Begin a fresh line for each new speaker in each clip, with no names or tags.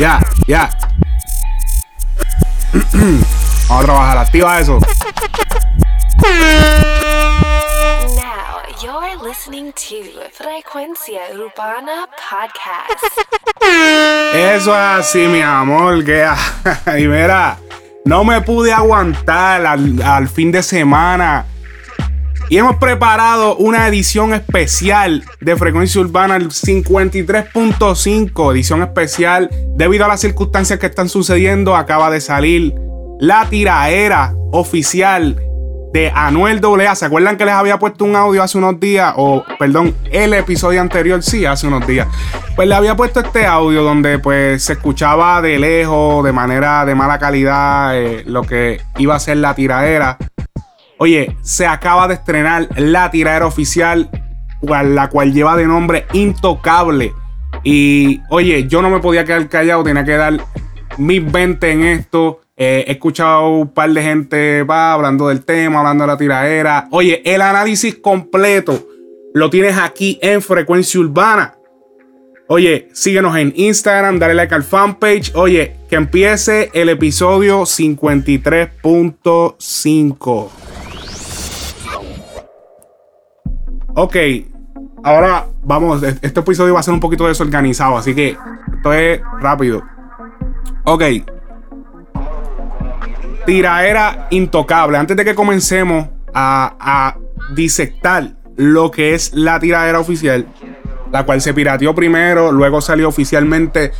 Ya, ya. Vamos a trabajar, activa eso.
Now you're listening to Frecuencia Urbana Podcast.
Eso es así, mi amor. Que, y mira, no me pude aguantar al, al fin de semana. Y hemos preparado una edición especial de Frecuencia Urbana, el 53.5, edición especial. Debido a las circunstancias que están sucediendo, acaba de salir la tiraera oficial de Anuel AA. ¿Se acuerdan que les había puesto un audio hace unos días? O, perdón, el episodio anterior, sí, hace unos días. Pues le había puesto este audio donde pues se escuchaba de lejos, de manera de mala calidad, eh, lo que iba a ser la tiraera. Oye, se acaba de estrenar la tiraera oficial, la cual lleva de nombre Intocable. Y oye, yo no me podía quedar callado, tenía que dar mis 20 en esto. Eh, he escuchado un par de gente va hablando del tema, hablando de la tiraera. Oye, el análisis completo lo tienes aquí en Frecuencia Urbana. Oye, síguenos en Instagram, dale like al fanpage. Oye, que empiece el episodio 53.5. Ok, ahora vamos. Este episodio va a ser un poquito desorganizado, así que esto es rápido. Ok. Tiraera intocable. Antes de que comencemos a, a disectar lo que es la tiradera oficial, la cual se pirateó primero, luego salió oficialmente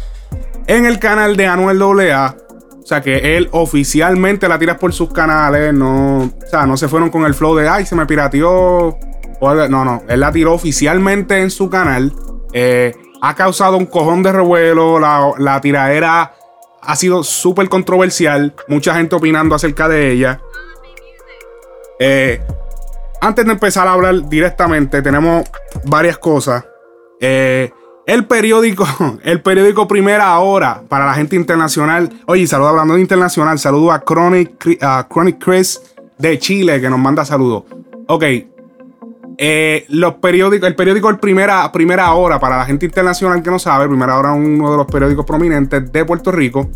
en el canal de Anuel AA. O sea que él oficialmente la tira por sus canales. No, o sea, no se fueron con el flow de ay, se me pirateó. No, no. Él la tiró oficialmente en su canal. Eh, ha causado un cojón de revuelo. La, la tiradera ha sido súper controversial. Mucha gente opinando acerca de ella. Eh, antes de empezar a hablar directamente, tenemos varias cosas. Eh, el periódico, el periódico Primera Hora para la gente internacional. Oye, saludo hablando de internacional. Saludo a Chronic, Chronic Chris de Chile que nos manda saludos. Ok. Eh, los periódicos, el periódico el primera, primera Hora para la gente internacional que no sabe. Primera Hora es uno de los periódicos prominentes de Puerto Rico.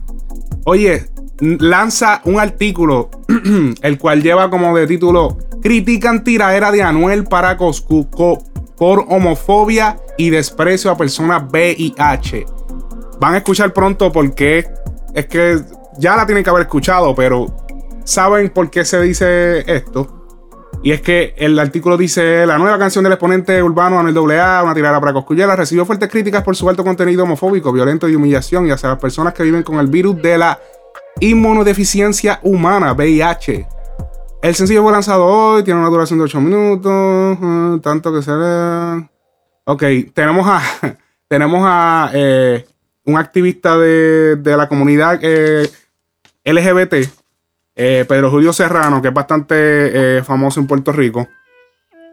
Oye, lanza un artículo, el cual lleva como de título Critican tiraera de Anuel para Coscu por homofobia y desprecio a personas VIH. Van a escuchar pronto porque es que ya la tienen que haber escuchado, pero ¿saben por qué se dice esto? Y es que el artículo dice: La nueva canción del exponente urbano Anuel AA, una tirada para Coscuyela, recibió fuertes críticas por su alto contenido homofóbico, violento y humillación, y hacia las personas que viven con el virus de la inmunodeficiencia humana, VIH. El sencillo fue lanzado hoy, tiene una duración de 8 minutos, uh, tanto que se le... Ok, tenemos a, tenemos a eh, un activista de, de la comunidad eh, LGBT, eh, Pedro Julio Serrano, que es bastante eh, famoso en Puerto Rico,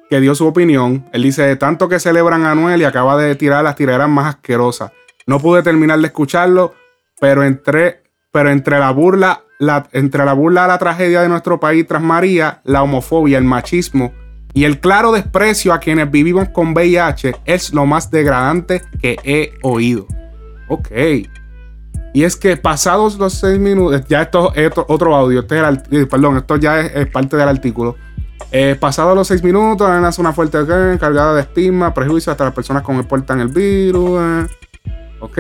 que dio su opinión. Él dice, tanto que celebran a Anuel y acaba de tirar las tiraderas más asquerosas. No pude terminar de escucharlo, pero entre, pero entre la burla, la, entre la burla a la tragedia de nuestro país tras María, la homofobia, el machismo y el claro desprecio a quienes vivimos con VIH es lo más degradante que he oído. Ok. Y es que pasados los seis minutos, ya esto es otro audio, este es el, perdón, esto ya es, parte del artículo. Eh, pasados los seis minutos, nace una fuerte eh, cargada de estigma, prejuicio hasta las personas con el portan el virus. Eh. Ok,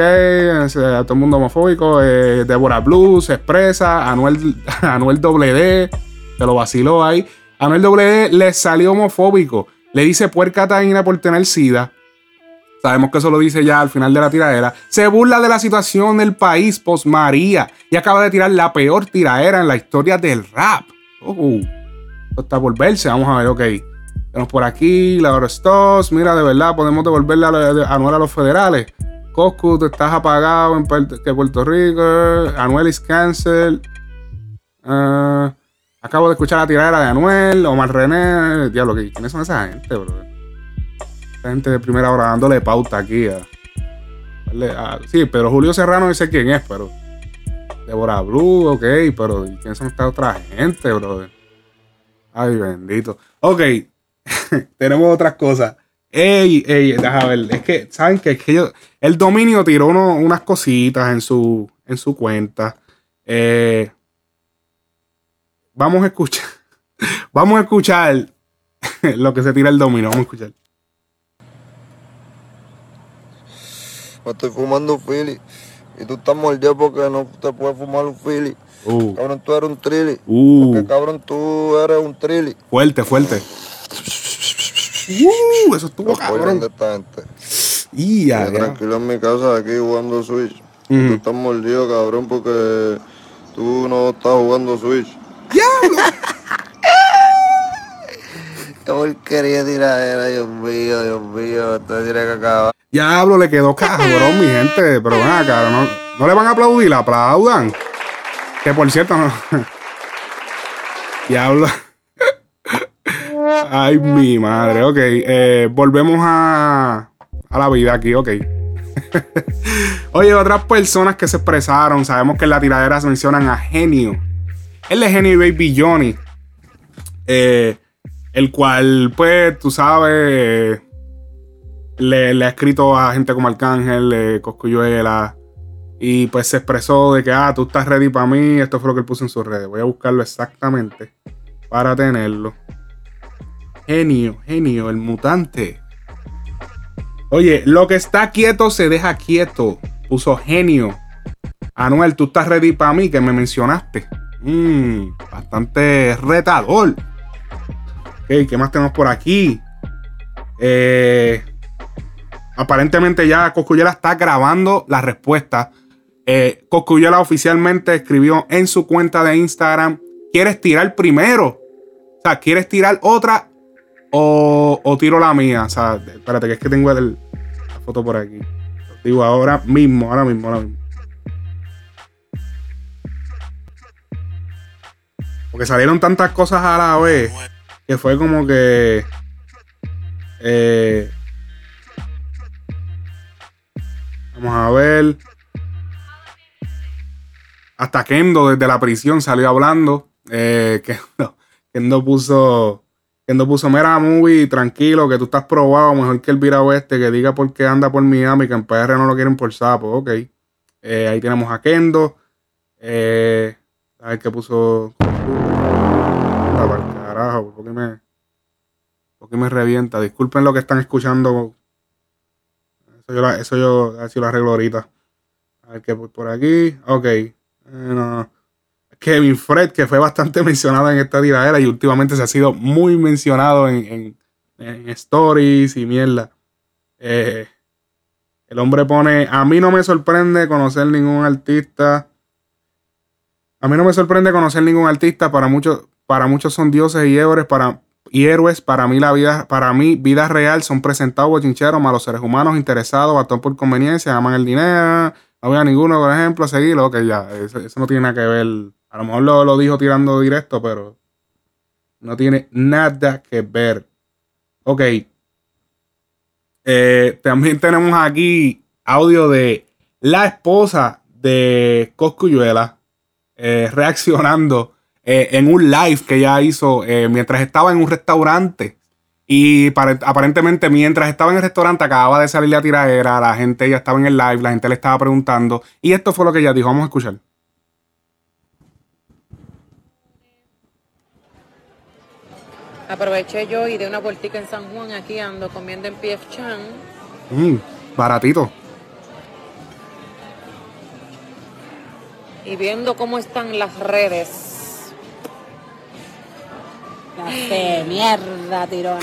todo el mundo homofóbico. Eh, Deborah Blues se expresa. Anuel, Anuel WD se lo vaciló ahí. Anuel WD le salió homofóbico. Le dice puerca taína por tener sida. Sabemos que eso lo dice ya al final de la tiradera. Se burla de la situación del país post María y acaba de tirar la peor tiradera en la historia del rap. Uh, esto está por verse. Vamos a ver, ok. Tenemos por aquí la Stos. Mira, de verdad, podemos devolverle a Anuel a los federales. Coscu, tú estás apagado en Puerto Rico. Anuel is cancel. Uh, acabo de escuchar la tiradera de Anuel. Omar René. Diablo, ¿quiénes son esa gente, bro? Gente de primera hora dándole pauta aquí. sí, pero Julio Serrano no sé quién es, pero. Deborah Blue, ok, pero ¿quién son esta otra gente, bro? Ay, bendito. Ok, tenemos otras cosas. Ey, ey, déjame ver. Es que, ¿saben qué? Es que yo, el dominio tiró uno- unas cositas en su, en su cuenta. Eh, vamos a escuchar. Vamos a escuchar lo que se tira el dominio. Vamos a escuchar.
Me estoy fumando un Philly. Y tú estás mordido porque no te puedes fumar un Philly.
Uh,
Cabrón, tú eres un trilly.
uh,
Porque cabrón, tú eres un trilly.
fuerte, fuerte. Uh, eso estuvo
Los
cabrón.
de esta gente.
Y ya,
Yo
ya.
tranquilo en mi casa aquí jugando Switch.
Ujú.
Tú estás mordido, cabrón, porque tú no estás jugando Switch. Qué porquería tiradera, Dios mío, Dios mío. Esto tiene que acabar.
Diablo, le quedó cabrón, mi gente. Pero ven acá, no, no le van a aplaudir, aplaudan. Que por cierto, no. Diablo. Ay, mi madre. Ok, eh, volvemos a, a la vida aquí, ok. Oye, otras personas que se expresaron, sabemos que en la tiradera se mencionan a Genio. El de Genio Baby Johnny. eh, el cual, pues, tú sabes, le, ha escrito a gente como Arcángel, eh, y pues se expresó de que, ah, tú estás ready para mí. Esto fue lo que él puso en sus redes. Voy a buscarlo exactamente para tenerlo. Genio, genio, el mutante. Oye, lo que está quieto se deja quieto. Puso genio. Anuel, tú estás ready para mí, que me mencionaste. Mm, bastante retador. Ok, ¿qué más tenemos por aquí? Eh, aparentemente ya Coscuyela está grabando la respuesta. Eh, oficialmente escribió en su cuenta de Instagram: ¿Quieres tirar primero? O sea, ¿quieres tirar otra o, o tiro la mía? O sea, espérate, que es que tengo el- la foto por aquí. Digo ahora mismo, ahora mismo, ahora mismo. Porque salieron tantas cosas a la vez que fue como que. eh, vamos a ver. Hasta Kendo desde la prisión salió hablando. Eh, Kendo, puso. Kendo puso, mira, movie, tranquilo, que tú estás probado, mejor que el virado este, que diga por qué anda por Miami, que en PR no lo quieren por sapo, ok. Eh, ahí tenemos a Kendo. Eh, a ver qué puso. Pa'l carajo, ¿por qué me, por qué me revienta? Disculpen lo que están escuchando. Eso yo, la- eso yo a ver si lo arreglo ahorita. A ver qué por, aquí. Ok. No. Kevin Fred, que fue bastante mencionado en esta tiradera y últimamente se ha sido muy mencionado en, en- en stories y mierda. Eh, el hombre pone, a mí no me sorprende conocer ningún artista. A mí no me sorprende conocer ningún artista. Para muchos, para muchos son dioses y héroes. Para, y héroes. Para mí, la vida, para mí, vida real son presentados bochincheros, malos seres humanos, interesados, batón por conveniencia, aman el dinero. No veo a ninguno, por ejemplo, a seguirlo. Ok, ya. Eso, eso no tiene nada que ver. A lo mejor lo, lo dijo tirando directo, pero no tiene nada que ver. Ok. Eh, también tenemos aquí audio de la esposa de Coscuyuela eh, reaccionando eh, en un live que ella hizo eh, mientras estaba en un restaurante. Y pare- aparentemente mientras estaba en el restaurante acababa de salir la tiradera, la gente ya estaba en el live, la gente le estaba preguntando. Y esto fue lo que ella dijo, vamos a escuchar.
Aproveché yo y de una vueltica en San Juan, aquí ando comiendo en PF Chan.
Mm, baratito.
y viendo cómo están las redes.
Café, mierda, tirón.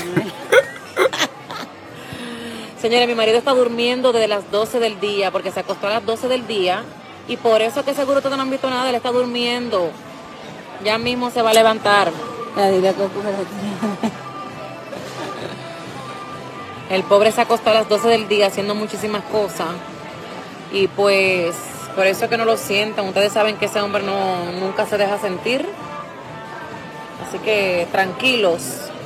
Señores, mi marido está durmiendo desde las 12 del día porque se acostó a las 12 del día y por eso que seguro ustedes no han visto nada, él está durmiendo. Ya mismo se va a levantar. El pobre se acostó a las 12 del día haciendo muchísimas cosas y pues por eso que no lo sientan. Ustedes saben que ese hombre no nunca se deja sentir. Así que tranquilos.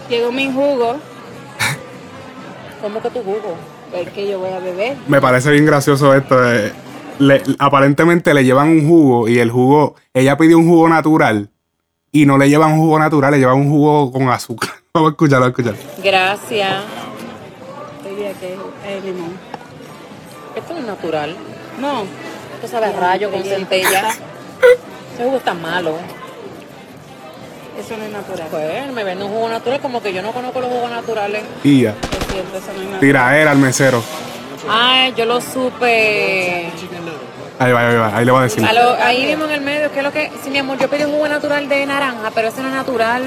Llegó mi jugo,
¿Cómo que tu jugo?
el que yo voy a beber.
Me parece bien gracioso esto. de- le- aparentemente le llevan un jugo y el jugo, ella pidió un jugo natural y no le llevan un jugo natural, le llevan un jugo con azúcar. Vamos a escucharlo, a escuchar.
Gracias.
sabe que es limón.
Esto no es natural.
No.
Esto sabe a rayo con centella. Ese jugo está malo.
Eso no es natural.
Pues me vende un jugo natural como que yo no conozco los jugos naturales.
Y ya.
Lo siento, eso no es natural.
Tiraera al mesero.
Ay, yo lo supe.
Ahí va, ahí va. Ahí le voy a decir.
A lo- ahí mismo en el medio, ¿qué es lo que? Sí, mi amor, yo pedí un jugo natural de naranja, pero ese no es natural.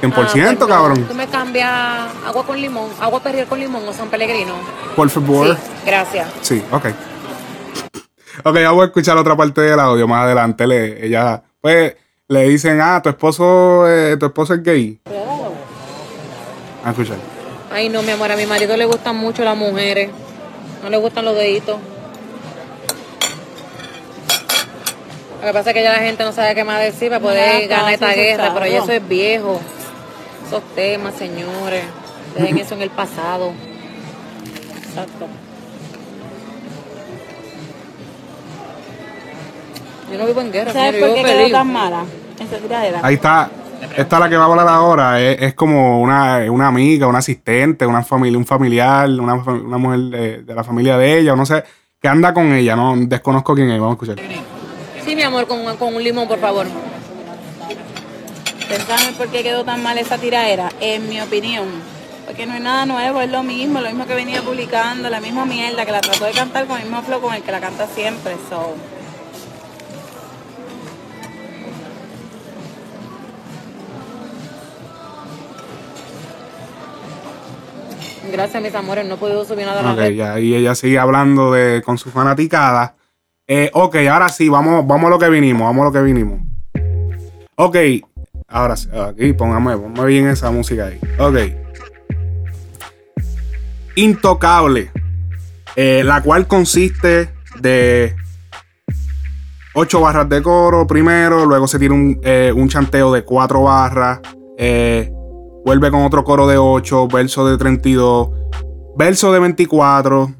100%,
Ah, pues no.
cabrón.
Tú me cambias agua con limón, agua perrier con limón o San Pellegrino.
Por favor.
Sí, gracias.
Sí, ok. Ok, vamos a escuchar otra parte del audio más adelante. Le, ella, pues, le dicen, ah, tu esposo, eh, tu esposo es gay. A escuchar.
Ay, no, mi amor, a mi marido le gustan mucho las mujeres. No le gustan los deditos. Lo que pasa es que ya la gente no sabe qué más decir para poder
Nada,
ganar esta guerra, pero ya eso es viejo. Esos temas, señores. Dejen eso en el pasado. Exacto. Yo no vivo en guerra,
¿Sabes por qué quedó tan mala? Esa tiradera.
Ahí está. Esta la que va a hablar ahora es, es como una, una amiga, una asistente, una familia, un familiar, una, mujer de, de la familia de ella, o no sé, que anda con ella, no desconozco quién es, vamos a escuchar.
Sí, mi amor, con, con un limón, por favor.
Pensame por qué quedó tan mal esa tiradera, en mi opinión. Porque no es nada nuevo, es lo mismo, lo mismo que venía publicando, la misma mierda, que la trató de cantar con el mismo flow con el que la canta siempre. So.
Gracias, mis amores, no he podido subir nada a la
Ok,
red.
ya, y ella sigue hablando de, con su fanaticada. Eh, ok, ahora sí, vamos, vamos a lo que vinimos, vamos a lo que vinimos. Ok, ahora sí, aquí, póngame, póngame bien esa música ahí. Ok. Intocable, eh, la cual consiste de 8 barras de coro primero, luego se tira un, eh, un chanteo de 4 barras, eh, vuelve con otro coro de 8, verso de 32, verso de 24,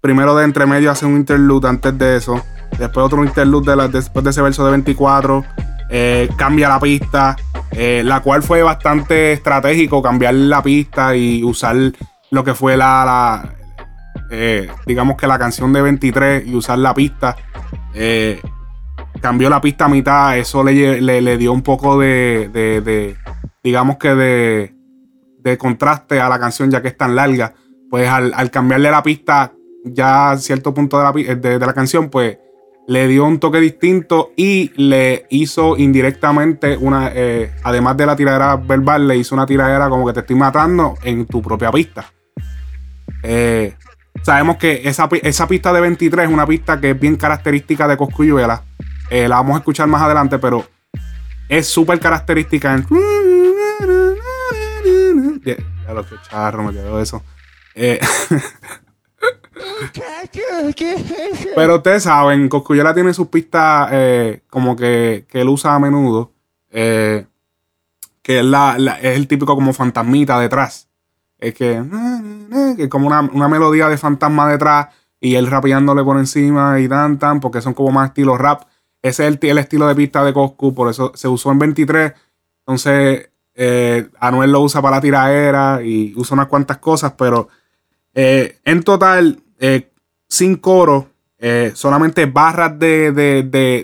primero de entre medio hace un interlude antes de eso, después otro interlude después de ese verso de 24, eh, cambia la pista, eh, la cual fue bastante estratégico cambiar la pista y usar lo que fue la, eh, digamos que la canción de 23 y usar la pista. cambió la pista a mitad, eso le, le- le dio un poco de, digamos que de, de contraste a la canción ya que es tan larga. Pues al, cambiarle la pista ya a cierto punto de la, de- la canción, pues le dio un toque distinto y le hizo indirectamente una, eh, además de la tiradera verbal, le hizo una tiradera como que te estoy matando en tu propia pista. Eh, sabemos que esa, esa pista de 23 es una pista que es bien característica de Coscuyuela. Eh, la vamos a escuchar más adelante, pero es súper característica en. Ya lo que me quedó eso. Eh, pero ustedes saben, Coscuyuela tiene sus pistas eh, como que, que él usa a menudo. eh, que es, la, es el típico como fantasmita detrás. Es que, que es como una, una melodía de fantasma detrás y él rapeándole por encima y tan tan, porque son como más estilo rap. Ese es el, el estilo de pista de Coscu, por eso se usó en 23. Entonces, eh, Anuel lo usa para la tiraera y usa unas cuantas cosas, pero eh, en total, eh, sin coro, eh, solamente barras de, de,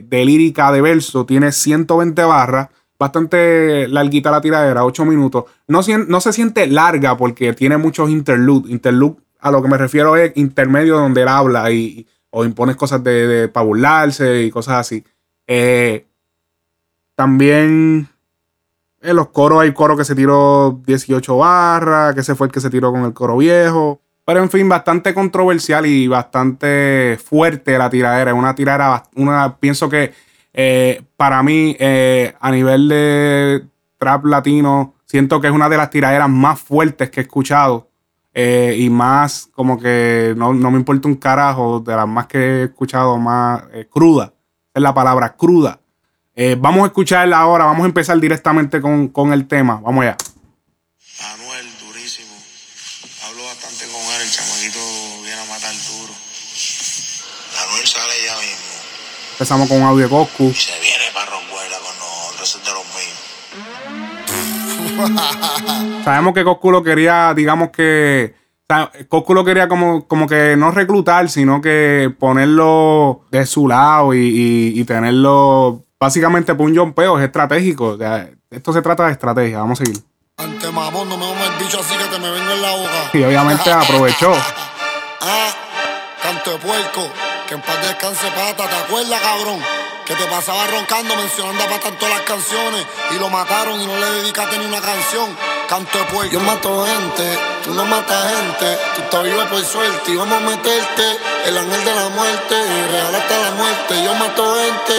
de- lírica de verso, tiene 120 barras. Bastante larguita la tiradera, 8 minutos. No, no se siente larga porque tiene muchos interludes. Interlude, a lo que me refiero es intermedio donde él habla y, o impone cosas de, para burlarse y cosas así. Eh, también en los coros hay coro que se tiró 18 barras, que ese fue el que se tiró con el coro viejo. Pero en fin, bastante controversial y bastante fuerte la tiradera. Una tiradera, una, pienso que eh, para mí, eh, a nivel de trap latino, siento que es una de las tiraderas más fuertes que he escuchado. eh, y más como que no, no me importa un carajo, de las más que he escuchado, más eh, cruda. Es la palabra cruda. Eh, vamos a escucharla ahora, vamos a empezar directamente con, con el tema. Vamos allá.
Anuel, durísimo. Hablo bastante con él, el chamaquito viene a matar duro. Anuel sale ya mismo
Empezamos con un audio de Coscu.
y se viene para romperla con nosotros, es de los míos.
Sabemos que Coscu lo quería, digamos que. o sea, Coscu lo quería como, como que no reclutar, sino que ponerlo de su lado y, y- y tenerlo. Básicamente, para un jompeo es estratégico. O sea, esto se trata de estrategia. Vamos a seguir.
Ante mamón, no me mames el bicho así que te me vengo en la boca.
Y obviamente aprovechó.
Ah, canto de puerco, que en paz descanse pata, ¿te acuerdas, cabrón? Que te pasaba roncando, mencionando a pata en todas las canciones y lo mataron y no le dedicaste ni una canción. Canto de puerco. Yo mato gente, tú no matas gente, tú estás vivo por suerte y vamos a meterte el ángel de la muerte, real hasta la muerte. Yo mato gente,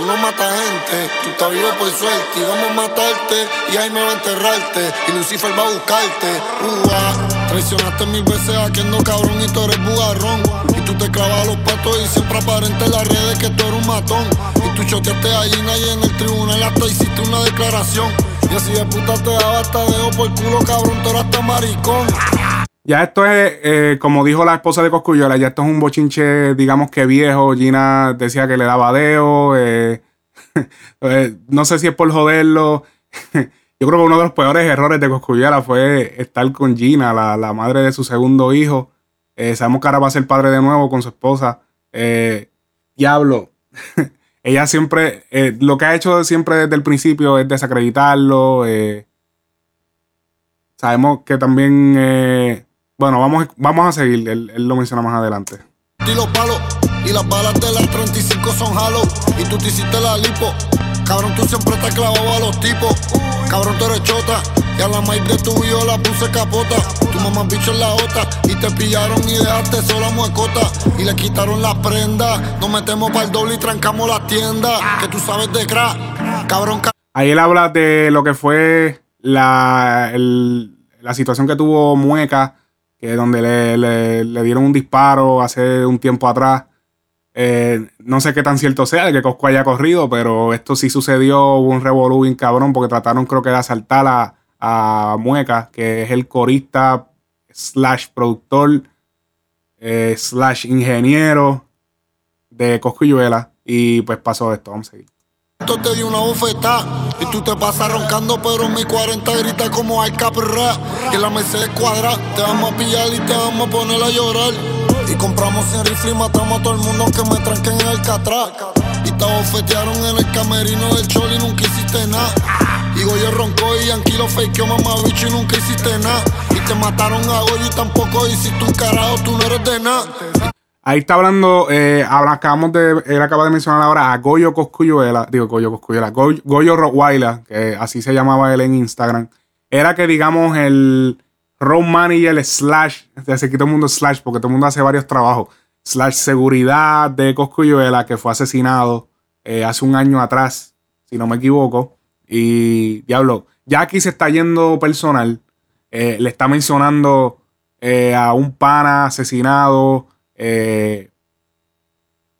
tú no matas gente, tú estás vivo por suerte y vamos a matarte y ahí me va a enterrarte y Lucifer va a buscarte. Ua, traicionaste mil veces haciendo cabrón y tú eres bugarrón. Y tú te clavas los patos y siempre aparenta en las redes que tú eres un matón. Y tú choteaste a Gina y en el tribunal hasta hiciste una declaración. Y así de puta te daba hasta dedo por culo, cabrón, tú eras hasta maricón.
Ya esto es, eh, como dijo la esposa de Coscuyola, ya esto es un bochinche, digamos que viejo. Gina decía que le daba deo. eh, eh, no sé si es por joderlo. Yo creo que uno de los peores errores de Coscuyola fue estar con Gina, la, la madre de su segundo hijo. Sabemos que ahora va a ser padre de nuevo con su esposa. Diablo. Ella siempre, lo que ha hecho siempre desde el principio es desacreditarlo. sabemos que también, bueno, vamos, vamos a seguir, él, él lo menciona más adelante.
Y los palos y las balas de las 35 son halo. Y tú te hiciste la lipo. Cabrón, tú siempre estás clavado a los tipos. Cabrón, tú eres chota. Y a la maíz de tu hijo la puse capota. Tu mamá bicho en la otra. Y te pillaron y dejaste sola muecota. Y le quitaron la prenda. Nos metemos para el doble y trancamos la tienda. Que tú sabes de crack. Cabrón, ca-
Ahí él habla de lo que fue la, el- la situación que tuvo Mueca, que donde le, le- dieron un disparo hace un tiempo atrás. Eh, no sé qué tan cierto sea de que Cosco haya corrido, pero esto sí sucedió, hubo un revolú cabrón, porque trataron creo que de asaltar a, a Mueca, que es el corista slash productor eh, slash ingeniero de Coscuyuela. Y pues pasó esto, vamos a seguir.
Te dio una bofetada y tú te pasas roncando, pero mi 40 grita como al caprera. Y en la Mercedes cuadra, te vamos a pillar y te vamos a poner a llorar. Y compramos sin rifle y matamos a todo el mundo que me tranquen en el catraz. Y te bofetearon en el camerino del chol y nunca hiciste nada. Y Goyo roncó y Yankee lo fakeó, mamá bicho y nunca hiciste nada. Y te mataron a Goyo y tampoco hiciste un carajo, tú no eres de nada.
Ahí está hablando, eh, acabamos de, él acaba de mencionar ahora a Goyo Coscuyuela, digo Goyo Coscuyuela, Goyo, Goyo que así se llamaba él en Instagram. Era que digamos el road manager slash, se quitó el mundo slash porque todo el mundo hace varios trabajos, slash seguridad de Coscuyuela que fue asesinado eh, hace un año atrás, si no me equivoco. Y diablo, ya aquí se está yendo personal, eh, le está mencionando eh, a un pana asesinado. Eh,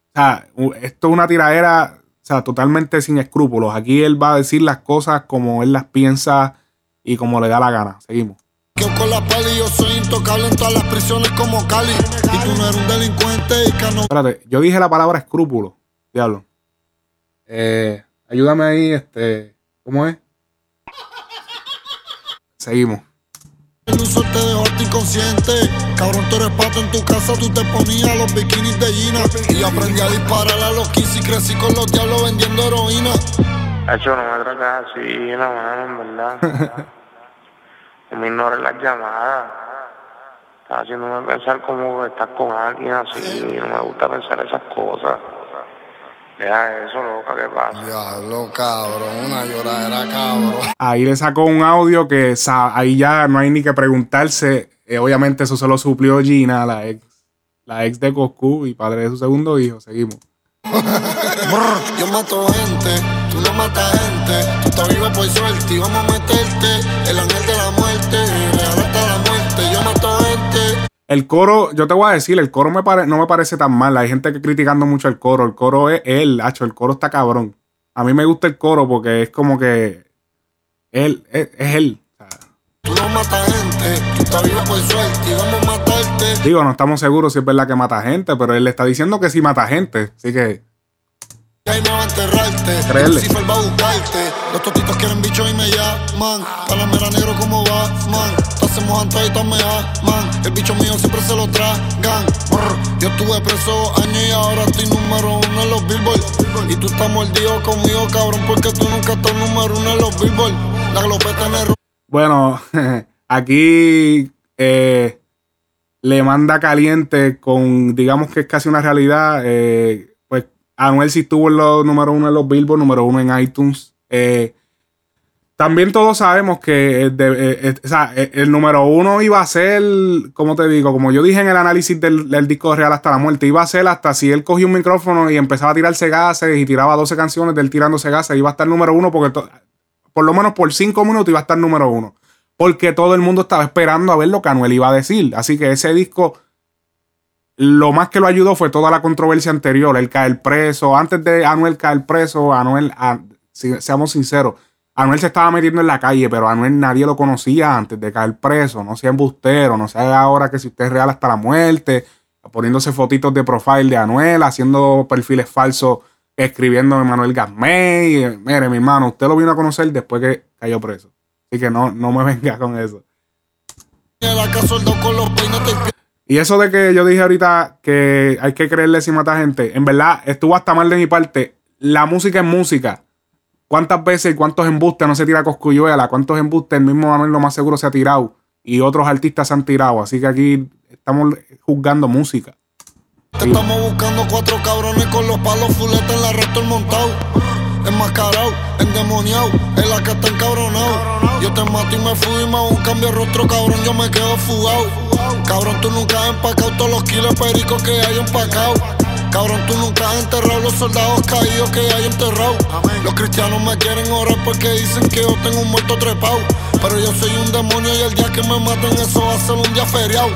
o sea, esto es una tiradera o sea, totalmente sin escrúpulos. Aquí él va a decir las cosas como él las piensa y como le da la gana. Seguimos.
Yo con la pali, yo soy intocable en todas las prisiones como Cali. Y tú no eres un delincuente y que no
Espérate, yo dije la palabra escrúpulo. Diablo. Eh, ayúdame ahí, este. ¿Cómo es? Seguimos.
El uso te dejó hasta inconsciente. Cabrón, tú eres pato en tu casa, tú te ponías los bikinis de Gina. Y aprendí a disparar a los 15 y crecí con los diablos vendiendo heroína.
Hecho, no me trates así, la mano, en verdad. Me ignores las llamadas. Estás haciéndome pensar como que estás con alguien así. No me gusta pensar esas cosas. Deja eso, loca, ¿qué pasa?
Diablo, cabrón, una lloradera, cabrón.
Ahí le sacó un audio que ahí ya no hay ni que preguntarse. Eh, obviamente eso se lo suplió Gina, la ex, la ex de Coscu y padre de su segundo hijo. Seguimos.
Yo mato gente, tú no matas gente. Tú estás vivo por suerte y vamos a meterte. El ángel de la muerte,
El coro, yo te voy a decir, el coro me pare- no me parece tan mal. Hay gente que criticando mucho el coro. El coro es él, hacho, el coro está cabrón. A mí me gusta el coro porque es como que él, es, es él.
Tú no matas gente, tú estás vivo por suerte y vamos a matarte.
digo, no estamos seguros si es verdad que mata gente, pero él le está diciendo que sí mata gente. Así que
Ahí me va a enterrarte.
Creerle.
Lucifer va a buscarte. Los totitos quieren y me llaman. Negro como tú estás mordido conmigo, cabrón, porque tú nunca estás número uno en los
Bueno, aquí eh, le manda caliente con, digamos que es casi una realidad. eh, pues Anuel sí estuvo en los número uno en los Billboard, número uno en iTunes. Eh, también todos sabemos que eh, eh, eh, el número uno iba a ser, como te digo, como yo dije en el análisis del, del disco real hasta la muerte, iba a ser hasta si él cogía un micrófono y empezaba a tirarse gases y tiraba 12 canciones de él tirándose gases, iba a estar número uno porque por lo menos por cinco minutos iba a estar número uno. Porque todo el mundo estaba esperando a ver lo que Anuel iba a decir. Así que ese disco, lo más que lo ayudó fue toda la controversia anterior. El caer preso. Antes de Anuel caer preso, Anuel, si- seamos sinceros, Anuel se estaba metiendo en la calle, pero Anuel nadie lo conocía antes de caer preso. No sea embustero, no sea ahora que si usted es real hasta la muerte, poniéndose fotitos de profile de Anuel, haciendo perfiles falsos, escribiendo Manuel Gasmey. Mire, mi hermano, usted lo vino a conocer después que cayó preso. Así que no, no me venga con eso. Y eso de que yo dije ahorita que hay que creerle si mata gente, en verdad estuvo hasta mal de mi parte. La música es música. ¿Cuántas veces y cuántos embustes no se tira Coscuyuela? ¿Cuántos embustes el mismo Manuel lo más seguro se ha tirado? Y otros artistas se han tirado. Así que aquí estamos juzgando música.
Te estamos buscando cuatro cabrones con los palos fuletes en la recto el montado. Enmascarado, endemoniado, en la que está encabronado. Yo te mato y me fui, me hago un cambio de rostro, cabrón, yo me quedo fugado. Cabrón, tú nunca has empacado todos los kilos de perico que hay empacado. Cabrón, tú nunca has enterrado los soldados caídos que hay enterrado. Los cristianos me quieren orar porque dicen que yo tengo un muerto trepado. Pero yo soy un demonio y el día que me maten eso va a ser un día feriado.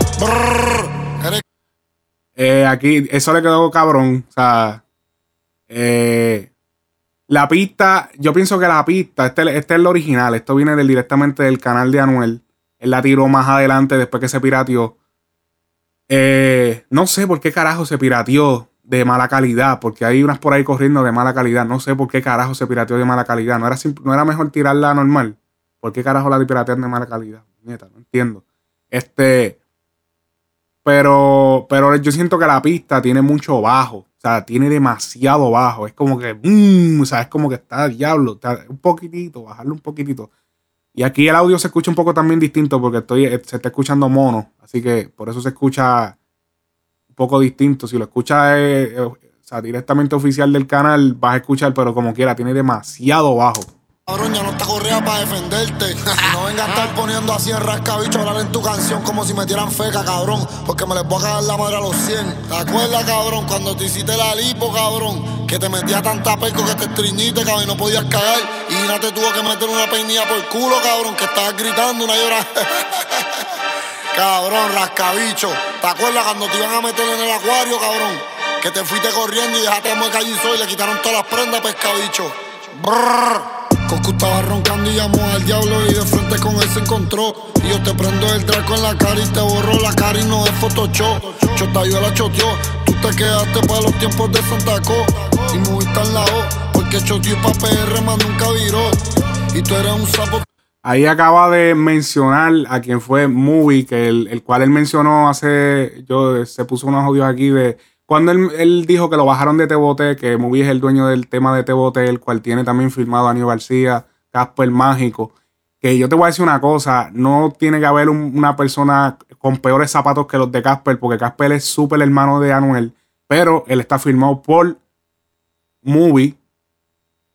Eres
Eh, aquí, eso le quedó cabrón. O sea, eh, la pista, yo pienso que la pista, este, este es el original, esto viene del- directamente del canal de Anuel. Él la tiró más adelante después que se pirateó. Eh, no sé por qué carajo se pirateó de mala calidad, porque hay unas por ahí corriendo de mala calidad. No sé por qué carajo se pirateó de mala calidad. No era, no era mejor tirarla normal. ¿Por qué carajo la piratean de mala calidad? Neta, no entiendo. Este. Pero, pero yo siento que la pista tiene mucho bajo. O sea, tiene demasiado bajo. Es como que. mm, o sea, es como que está diablo. un poquitito, bajarlo un poquitito. Y aquí el audio se escucha un poco también distinto porque estoy, eh, se está escuchando mono. Así que por eso se escucha un poco distinto. Si lo escuchas eh, eh, sea, directamente oficial del canal, vas a escuchar, pero como quiera, tiene demasiado bajo.
Cabrón, ya no está correa para defenderte. No venga a estar poniendo así en rascabicho a hablar en tu canción como si metieran feca, cabrón. Porque me les voy a cagar la madre a los 100. ¿Te acuerdas, cabrón, cuando te hiciste la lipo, cabrón? Que te metía tanta perco que te estriñiste, cabrón, y no podías cagar. Y Gina te tuvo que meter una peinilla por culo, cabrón, que estabas gritando una llora. cabrón, rascabicho. ¿Te acuerdas cuando te iban a meter en el acuario, cabrón? Que te fuiste corriendo y dejaste a mueca y le quitaron todas las prendas, pescabicho. Brrr. Coscu estaba roncando y llamó al diablo y de frente con él se encontró. Y yo te prendo el draco en la cara y te borro la cara y no es Photoshop. Chotayuela choteó, tú te quedaste para los tiempos de Santa Co. Y moviste al lado, porque choteó y pa' PR más nunca viró. Y tú eres un sapo.
Ahí acaba de mencionar a quien fue Movie, que el, el cual él mencionó hace. Yo se puso unos audios aquí de. Cuando él, dijo que lo bajaron de Tebote, que Movie es el dueño del tema de Tebote, el cual tiene también firmado a Aníbal García, Casper Mágico. Que yo te voy a decir una cosa: no tiene que haber un- una persona con peores zapatos que los de Casper, porque Casper es súper hermano de Anuel, pero él está firmado por Movie,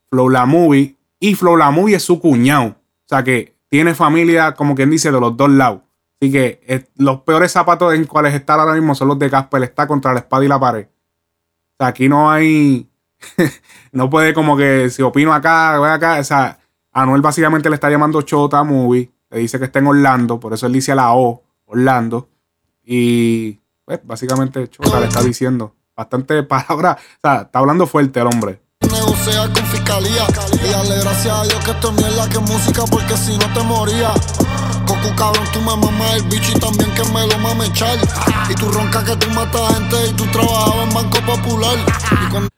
Flow La Movie, y Flow La Movie es su cuñado. O sea que tiene familia, como quien dice, de los dos lados. Así que los peores zapatos en cuales está ahora mismo son los de Casper. Está contra la espada y la pared. O sea, aquí no hay. no puede como que si opino acá, voy acá. O sea, Anuel básicamente le está llamando Chota Movie. Le dice que está en Orlando. Por eso él dice la O, Orlando. Y pues, básicamente Chota le está diciendo bastante palabras. O sea, está hablando fuerte el hombre.
negociar con fiscalía. Y darle gracias a Dios que esto es mierda que música, porque si no te moría. El bicho también que me lo mame echar. Y tú roncas que tú matas gente y tú trabajabas en Banco Popular.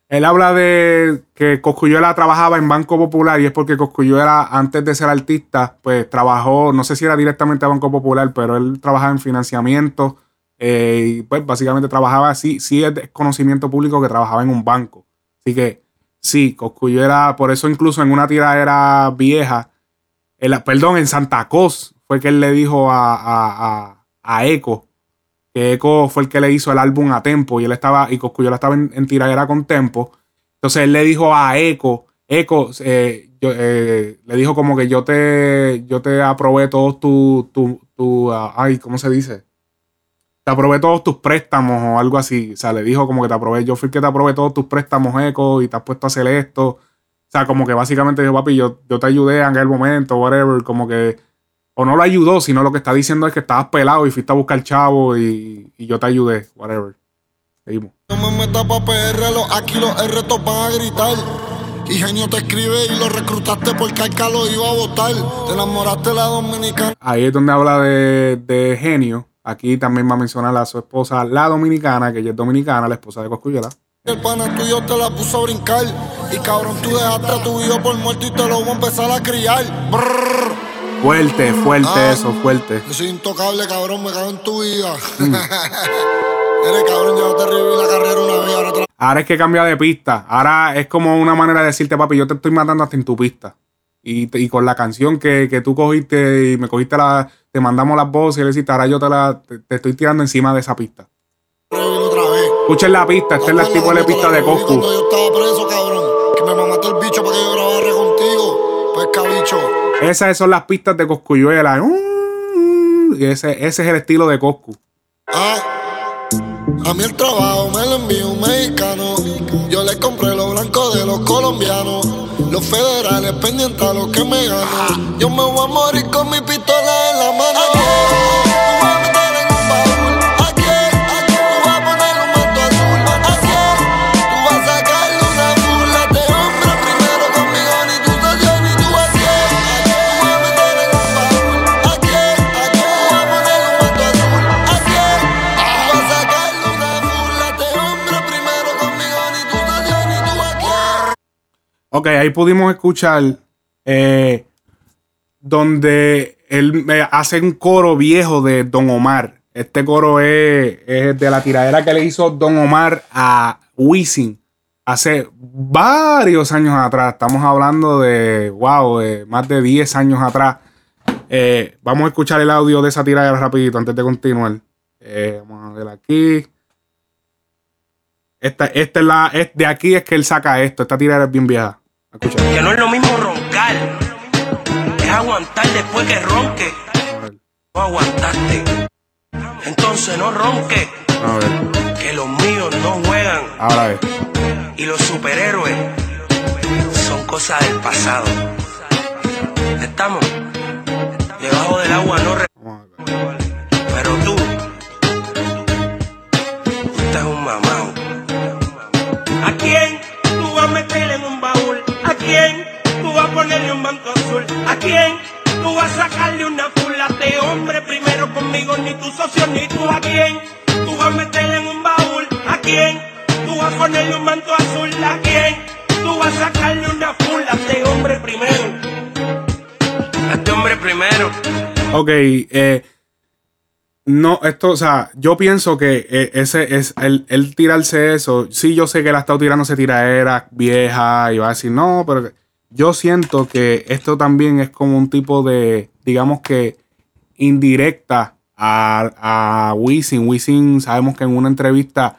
Él habla de que Coscuyuela trabajaba en Banco Popular y es porque Coscuyuela, antes de ser artista, pues trabajó, no sé si era directamente a Banco Popular, pero él trabajaba en financiamiento eh, y pues básicamente trabajaba así, sí es conocimiento público que trabajaba en un banco. Así que sí, Coscuyuela, por eso incluso en una tiradera vieja, el- perdón, en Santa Cos fue que él le dijo a, a, a, a Eco que Eco fue el que le hizo el álbum a Tempo y él estaba, y Coscuyola estaba en, en tiradera con Tempo. Entonces él le dijo a Eco, Eco, eh, eh, le dijo como que yo te, yo te aprobé todos tu, tu, tu, ah, ay, ¿cómo se dice? Te aprobé todos tus préstamos o algo así. O sea, le dijo como que te aprobé, yo fui el que te aprobé todos tus préstamos, Eco, y te has puesto a hacer esto. O sea, como que básicamente dijo, papi, yo, yo te ayudé en aquel momento, whatever, como que o no lo ayudó, sino lo que está diciendo es que estabas pelado y fuiste a buscar chavo y, y yo te ayudé, whatever. Seguimos.
No me metas pa' PR, los- aquí los R van a gritar. Y genio te escribe y lo reclutaste porque Arca lo iba a votar. Te enamoraste la dominicana.
Ahí es donde habla de, de genio. Aquí también va a mencionar a su esposa, la dominicana, que ella es dominicana, la esposa de Coscuyuela.
El pana tuyo te la puso a brincar. Y cabrón, tú dejaste a tu hijo por muerto y te lo voy a empezar a criar. Brrr.
Fuerte, fuerte
Ah.
eso, fuerte.
Yo soy intocable, cabrón, me cago en tu vida.
Mm.
Eres cabrón, ya te reviví la carrera una vez, ahora otra.
Ahora es que cambia de pista. Ahora es como una manera de decirte, papi, yo te estoy matando hasta en tu pista. Y, te- y con la canción que, que tú cogiste y me cogiste la. Te mandamos las voces y le dijiste, ahora yo te la. Te, te estoy tirando encima de esa pista.
Otra vez.
Escuchen la pista, esta es la tipo de pista de Coscu.
Yo estaba preso, cabrón, que me mamaste el bicho
Esas son las pistas de Coscuyuela. Mm, Y ese, ese es el estilo de Coscu.
Ah, a mí el trabajo me lo envió un mexicano. Yo le compré los blancos de los colombianos. Los federales pendientes a lo que me gano. Yo me voy a morir con mi pistola
Ok, ahí pudimos escuchar eh, donde él me hace un coro viejo de Don Omar. Este coro es, de la tiradera que le hizo Don Omar a Wisin hace varios años atrás. Estamos hablando de, wow, de más de 10 años atrás. Eh, vamos a escuchar el audio de esa tiradera rapidito antes de continuar. Eh, vamos a ver aquí. Esta, esta es la, de aquí es que él saca esto. Esta tiradera es bien vieja. Escucha.
Que no es lo mismo roncar, es aguantar después que ronque. No aguantaste. Entonces no ronque,
A ver.
que los míos no juegan
Ahora ve.
y los superhéroes son cosas del pasado. Estamos ponerle un manto azul? ¿A quién tú vas a sacarle una fula de hombre primero conmigo? Ni tu socio ni tú. ¿A quién tú vas a meterle en un baúl? ¿A quién tú vas a ponerle un manto azul? ¿A quién tú vas a sacarle una fula de hombre primero? A este hombre primero.
Ok, eh, no, esto, o sea, yo pienso que eh, ese es el, el tirarse eso. Sí, yo sé que él ha estado tirándose tiraderas vieja y va a decir no, pero yo siento que esto también es como un tipo de, digamos que, indirecta a, a Wisin. Wisin, sabemos que en una entrevista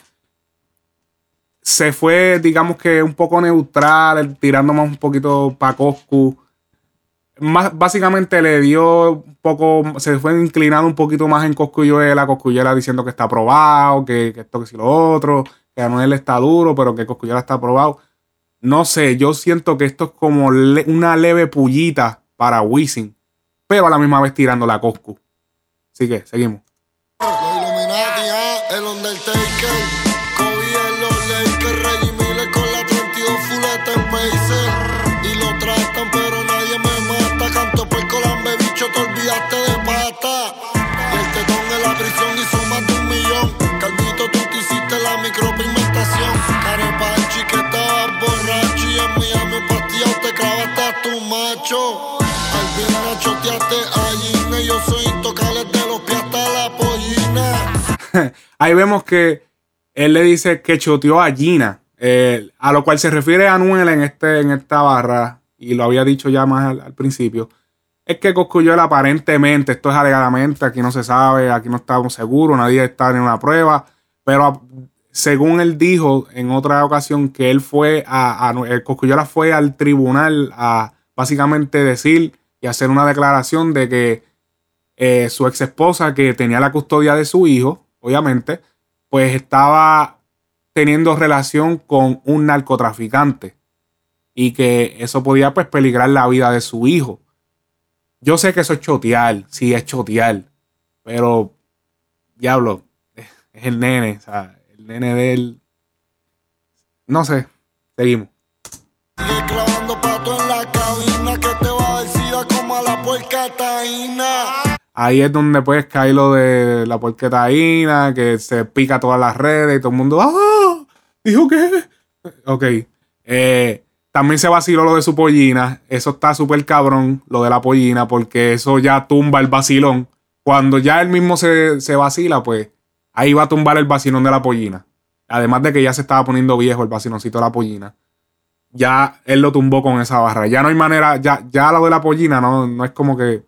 se fue, digamos que un poco neutral, tirando más un poquito para Coscu más, básicamente le dio un poco, se fue inclinando un poquito más en Coscuyuela, Coscuyuela diciendo que está aprobado, que, esto, que si lo otro, que Anuel está duro, pero que Coscuyuela está aprobado. No sé, yo siento que esto es como una leve pullita para Wisin, pero a la misma vez tirando a Coscu. Así que, seguimos.
Ah, el Undertaker. Kobe en los Lakers, Reggie Miller con la 32 fuleta en Pacer. Y lo tratan, pero nadie me mata. Canto por colambe, bicho bicho te olvidaste de pata. Y el tetón de la prisión la. Macho. Al final choteaste soy intocable de los pies hasta la pollina.
Ahí vemos que él le dice que choteó a Gina, eh, a lo cual se refiere a Anuel en, este, en esta barra, y lo había dicho ya más al, al principio. Es que Coscuyuel aparentemente, esto es alegadamente, aquí no se sabe, aquí no estamos seguros, nadie está en una prueba, pero según él dijo en otra ocasión que él fue a, a el Cosculluela fue al tribunal a básicamente decir y hacer una declaración de que eh, su ex esposa que tenía la custodia de su hijo, obviamente, pues estaba teniendo relación con un narcotraficante y que eso podía pues peligrar la vida de su hijo. Yo sé que eso es chotear, sí es chotear, pero diablo, es el nene, o sea, el nene de él. No sé, seguimos.
Puerca taína.
Ahí es donde puedes caer lo de la porquetaína, que se pica todas las redes y todo el mundo, ¡ah! ¿Dijo qué? Ok. Eh, también se vaciló lo de su pollina. Eso está súper cabrón, lo de la pollina, porque eso ya tumba el vacilón. Cuando ya él mismo se, se vacila, pues ahí va a tumbar el vacilón de la pollina. Además de que ya se estaba poniendo viejo el vaciloncito de la pollina. Ya él lo tumbó con esa barra. Ya no hay manera, ya, ya lo de la pollina no, no es como que.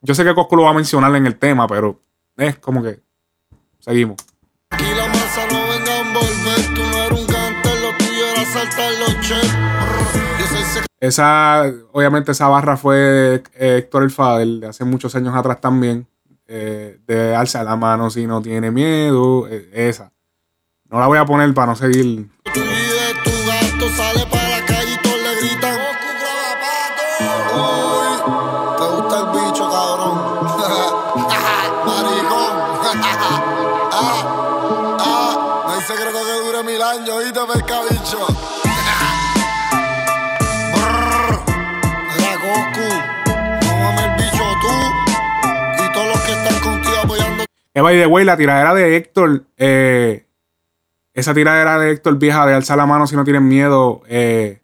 Yo sé que Cosco lo va a mencionar en el tema, pero es como que. Seguimos.
Aquí la masa no venga a envolver. Tú no eres un gante, lo tuyo era saltar los chefs. Yo soy sec-
Esa, obviamente, esa barra fue eh, Héctor El Fadel, de hace muchos años atrás también. eh, de alza la mano si no tiene miedo. eh, esa. No la voy a poner para no seguir.
tu vida, tu gato sale para Que
by the way, la tiradera de Héctor, eh, esa tiradera de Héctor vieja de alzar la mano si no tienen miedo, eh,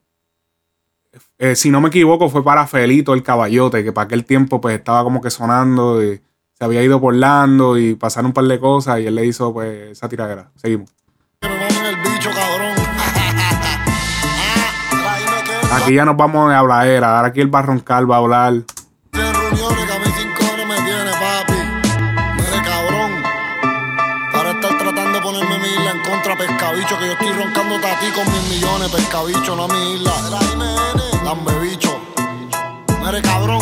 eh, si no me equivoco, fue para Felito el caballote, que para aquel tiempo pues estaba como que sonando y se había ido por Lando y pasaron un par de cosas y él le hizo pues esa tiradera. Seguimos. Aquí ya nos vamos a hablar, ahora aquí el Barroncal va a hablar.
A ti con mis millones, pescabicho, no a mi isla. Lambe bicho. Mire, cabrón.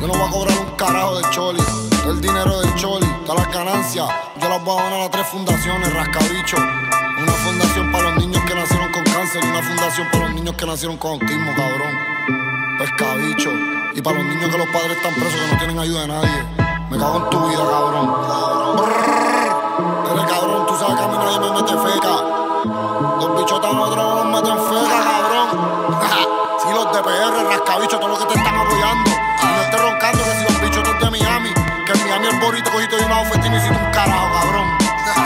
Yo no voy a cobrar un carajo del choli. El dinero del choli, todas las ganancias. Yo las voy a donar a tres fundaciones, rascabicho. Una fundación para los niños que nacieron con cáncer una fundación para los niños que nacieron con autismo, cabrón pescabicho. Y para los niños que los padres están presos que no tienen ayuda de nadie. Me cago en tu vida, cabrón. Brrr. Eres cabrón, tú sabes que a mí nadie me mete feca. Nosotros no nos meten feca, cabrón. si los de PR, rascabicho, todos los que te están apoyando. Y no estés roncando que si los bichotos de Miami, que en Miami el borito cogiste de una oferta y no hiciste un carajo, cabrón.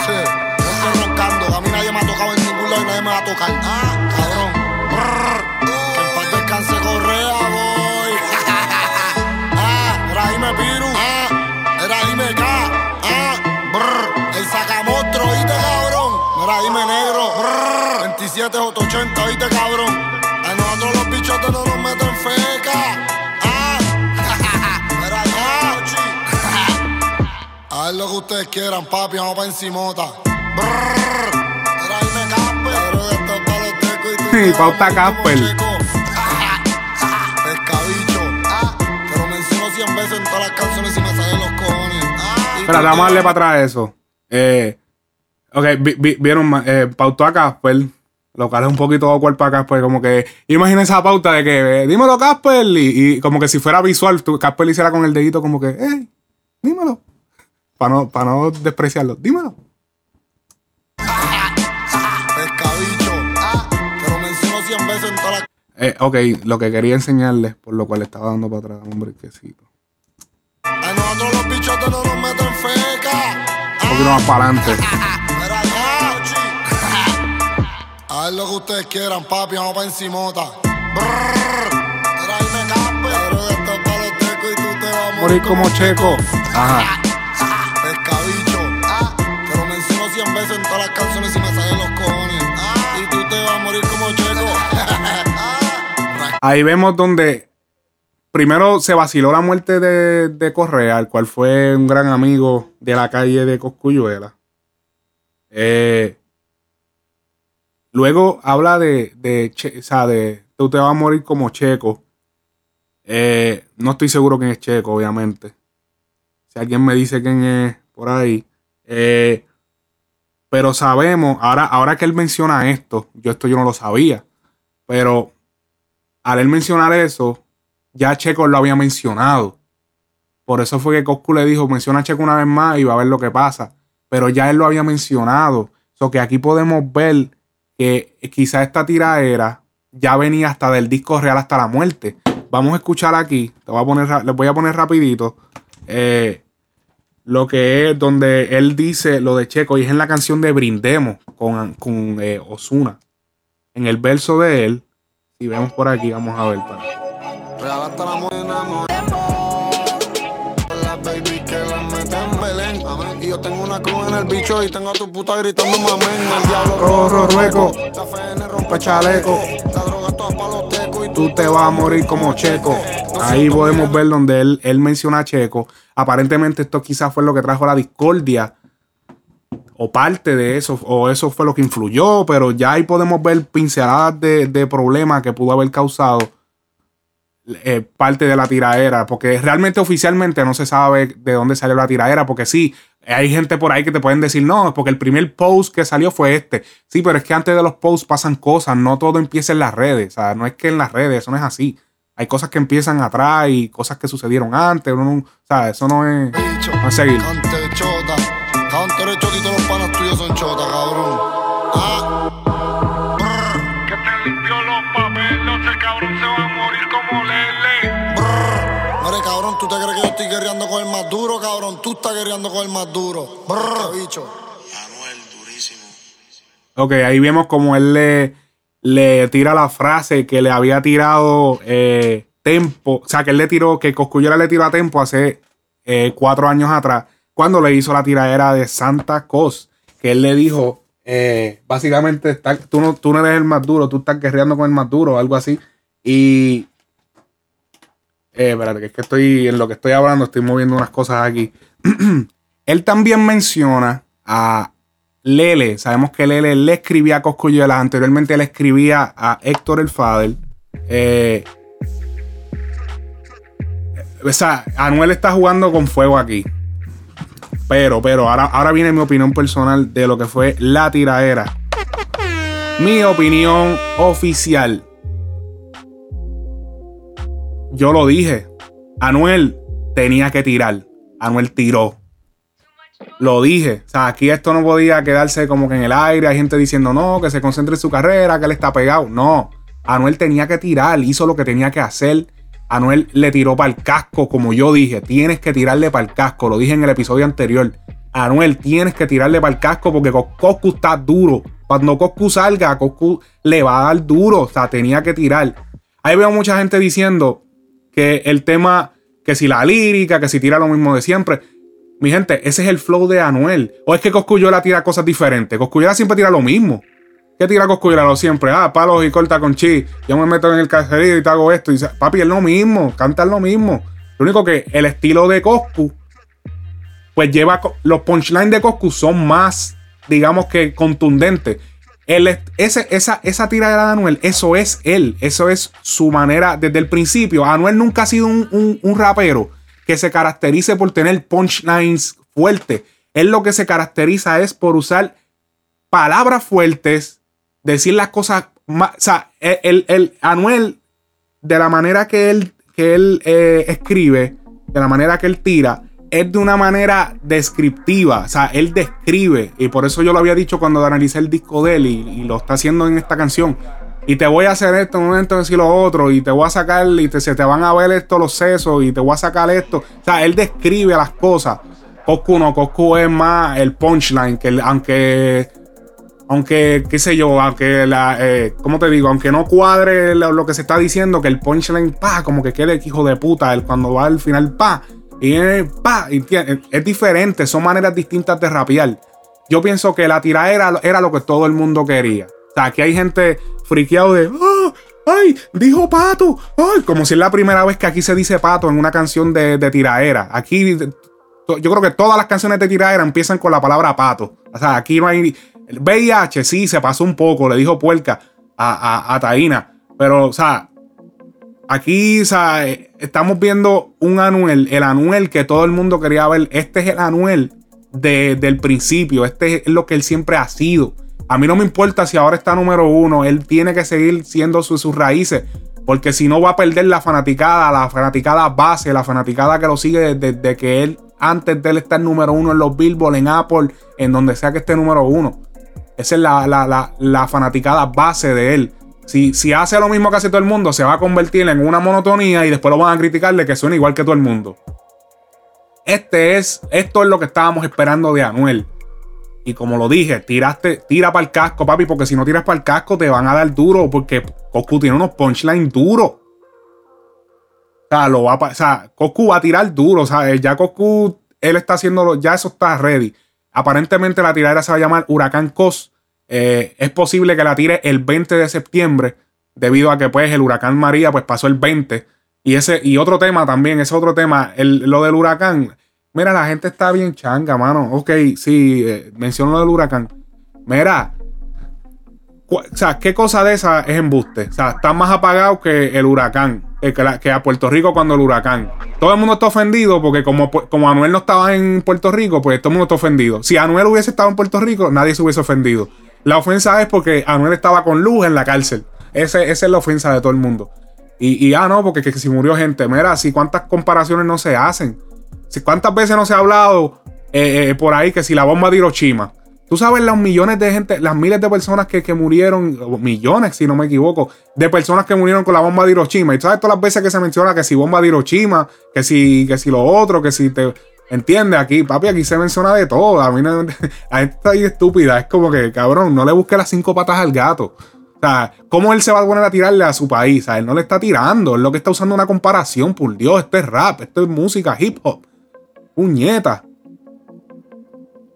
Sí, no estés roncando, a mí nadie me ha tocado en ningún lado y nadie me va a tocar. Ah, cabrón. Que en paz descanse Correa, voy. ah, era dime Piru. Ah, era dime K. Ah, brr. El sacamostro, ¿oíste, cabrón? Era dime negro. Brr. 27 880, ¿oíste, cabrón? A nosotros los bichotes no nos meten feca. Ah, A ver lo que ustedes quieran, papi, vamos pa' encimota. Te
pauta Casper.
Pescabicho. Ah, te lo menciono 100 veces en todas las canciones y me salen los cojones. Ah,
Espera, vamos a darle para atrás eso. Eh, ok, vi- vi- vieron, eh, pautó a Casper. Lo cual es un poquito awkward para Casper. Como que, imagina esa pauta de que, eh, dímelo Casper. Y, y como que si fuera visual, tú, Casper le hiciera con el dedito como que, hey, dímelo. Para no, para no despreciarlo, dímelo.
Ah, te lo menciono 100 veces en todas las
Eh, ok, lo que quería enseñarles, por lo cual estaba dando para atrás, hombre, quesito.
Nosotros los bichotes no nos meten feca.
Un poquito más para adelante.
Lo que ustedes quieran, papi, vamos pa' encimota. Campe. Los tecos y tú te vas a
Morir como checo. Ajá.
Pescabicho. Ah, te lo menciono 100 veces en todas las canciones y me salen los cojones. Ah, y tú te vas a morir como checo. Ah,
Ahí vemos donde primero se vaciló la muerte de, de Correa, el cual fue un gran amigo de la calle de Coscuyuela. Eh, luego habla de, de, o sea, de tú te vas a morir como Checo. Eh, no estoy seguro quién es Checo, obviamente. Si alguien me dice quién es por ahí. Eh, pero sabemos, ahora, ahora que él menciona esto, yo esto yo no lo sabía. Pero al él mencionar eso, ya Checo lo había mencionado. Por eso fue que Coscu le dijo, menciona a Checo una vez más y va a ver lo que pasa. Pero ya él lo había mencionado. So que aquí podemos ver que quizá esta tiraera ya venía hasta del disco real hasta la muerte. Vamos a escuchar aquí. Voy a poner, les voy a poner rapidito. eh, lo que es donde él dice lo de Checo y es en la canción de Brindemos con, con eh, Osuna. En el verso de él, si vemos por aquí, vamos a ver. para-
en el bicho y tengo a tu puta gritando mamén. El diablo
Rorro, rueco.
En el
Rompe chaleco.
La droga toda pa' los tecos y
Tú te vas a morir como Checo. Ahí podemos ver donde él, él menciona a Checo. Aparentemente esto quizás fue lo que trajo la discordia. O parte de eso. O eso fue lo que influyó. Pero ya ahí podemos ver pinceladas de, de problemas que pudo haber causado eh, parte de la tiraera. Porque realmente oficialmente no se sabe de dónde salió la tiraera. Porque sí, hay gente por ahí que te pueden decir, no, porque el primer post que salió fue este. Sí, pero es que antes de los posts pasan cosas. No todo empieza en las redes. O sea, no es que en las redes, eso no es así. Hay cosas que empiezan atrás y cosas que sucedieron antes. uno o sea, eso no es,
bicho.
no es seguir.
Cante chota. Cante de chota y todos los panas tuyos son chota, cabrón. Ah. Guerreando con el más duro. Brr, bicho.
Ok, ahí vemos como él le, le tira la frase que le había tirado eh, Tempo. O sea, que él le tiró, que Coscullera le tiró a Tempo hace eh, cuatro años atrás, cuando le hizo la tiradera de Santa Cos. Que él le dijo, eh, básicamente, está- tú, no, tú no eres el más duro, tú estás guerreando con el más duro, algo así. Y. Eh, espérate, que es que estoy, en lo que estoy hablando, estoy moviendo unas cosas aquí. él también menciona a Lele, sabemos que Lele le escribía a Cosculluela, anteriormente le escribía a Héctor el Fader. Eh, o sea, Anuel está jugando con fuego aquí. Pero, pero, ahora, ahora viene mi opinión personal de lo que fue la tiraera. Mi opinión oficial. Yo lo dije. Anuel tenía que tirar. Anuel tiró. Lo dije. O sea, aquí esto no podía quedarse como que en el aire. Hay gente diciendo no, que se concentre en su carrera, que él está pegado. No. Anuel tenía que tirar, hizo lo que tenía que hacer. Anuel le tiró para el casco, como yo dije. Tienes que tirarle para el casco. Lo dije en el episodio anterior. Anuel, tienes que tirarle para el casco porque Cos- Coscu está duro. Cuando Coscu salga, Coscu le va a dar duro. O sea, tenía que tirar. Ahí veo mucha gente diciendo el tema, que si la lírica, que si tira lo mismo de siempre. Mi gente, ese es el flow de Anuel. O es que Coscuyola tira cosas diferentes. Coscuyola siempre tira lo mismo. ¿Qué tira Coscuyola? Lo siempre. Ah, palos y corta con chi. Yo me meto en el caserío y te hago esto. Y dice, papi, es lo mismo. Canta lo mismo. Lo único que el estilo de Coscu, pues lleva. Los punchlines de Coscu son más, digamos que contundentes. Ese, esa, esa tiradera de Anuel, eso es él. Eso es su manera desde el principio. Anuel nunca ha sido un, un- rapero que se caracterice por tener punchlines fuertes. Él lo que se caracteriza es por usar palabras fuertes, decir las cosas más. O sea, el, el- el Anuel, de la manera que él, que él eh, escribe, de la manera que él tira, es de una manera descriptiva. O sea, él describe. Y por eso yo lo había dicho cuando analicé el disco de él y, lo está haciendo en esta canción. y te voy a hacer esto, un momento decir lo otro, y te voy a sacar, y se te van a ver esto los sesos, y te voy a sacar esto. O sea, él describe las cosas. Coscu no, Coscu es más el punchline, que el- aunque, aunque, qué sé yo, aunque la, eh, ¿cómo te digo? Aunque no cuadre lo, lo que se está diciendo, que el punchline, pa, como que quede hijo de puta, él cuando va al final, pa, y es diferente, son maneras distintas de rapear. Yo pienso que la tira era, lo que todo el mundo quería. O sea, aquí hay gente friqueado de, "Ah, ay, dijo pato, ay, como si es la primera vez que aquí se dice pato en una canción de, de tiraera. Aquí, yo creo que todas las canciones de tiraera empiezan con la palabra pato. O sea, aquí no hay. El VIH sí se pasó un poco, le dijo puerca a, a, a. Pero, o sea, aquí, o estamos viendo un Anuel, el Anuel que todo el mundo quería ver. Este es el Anuel de- del principio. Este es lo que él siempre ha sido. A mí no me importa si ahora está número uno. Él tiene que seguir siendo su- sus raíces. Porque si no va a perder la fanaticada, la fanaticada base, la fanaticada que lo sigue desde, desde que él, antes de él estar número uno en los Billboard, en Apple, en donde sea que esté número uno. Esa es la, la, la, la fanaticada base de él. Si, hace lo mismo que hace todo el mundo, se va a convertir en una monotonía y después lo van a criticar de que suena igual que todo el mundo. Este es, esto es lo que estábamos esperando de Anuel. Y como lo dije, tiraste, tira para el casco, papi, porque si no tiras para el casco te van a dar duro, porque Coscu tiene unos punchlines duros. O sea, lo va a, o sea, Coscu va a tirar duro, o sea, ya Coscu, él está haciendo, ya eso está ready. Aparentemente la tiradera se va a llamar Huracán Cos. Eh, es posible que la tire el 20 de septiembre, debido a que pues el huracán María pues pasó el 20. Y ese, y otro tema también, ese otro tema, el, lo del huracán. Mira, la gente está bien changa, mano. Ok, sí, eh, menciono lo del huracán. Mira, o sea, ¿qué cosa de esa es embuste? O sea, está más apagado que el huracán, eh, que, que a Puerto Rico cuando el huracán. Todo el mundo está ofendido porque como, pu- como Anuel no estaba en Puerto Rico, pues todo el mundo está ofendido. Si Anuel hubiese estado en Puerto Rico, nadie se hubiese ofendido. La ofensa es porque Anuel estaba con luz en la cárcel. Ese- esa es la ofensa de todo el mundo. Y, ah, no, porque que, si murió gente. Mira, si cuántas comparaciones no se hacen. Si cuántas veces no se ha hablado eh, eh, por ahí que si la bomba de Hiroshima. Tú sabes los millones de gente, las miles de personas que, que murieron, millones si no me equivoco, de personas que murieron con la bomba de Hiroshima. Y tú sabes todas las veces que se menciona que si bomba de Hiroshima, que si, que si lo otro, que si te... ¿Entiendes? Aquí, papi, aquí se menciona de todo. A mí no, estúpida. Es como que, cabrón, no le busque las cinco patas al gato. O sea, ¿cómo él se va a poner a tirarle a su país? O sea, él no le está tirando. Él lo que está usando una comparación. Por Dios, esto es rap, esto es música, hip hop. Puñeta.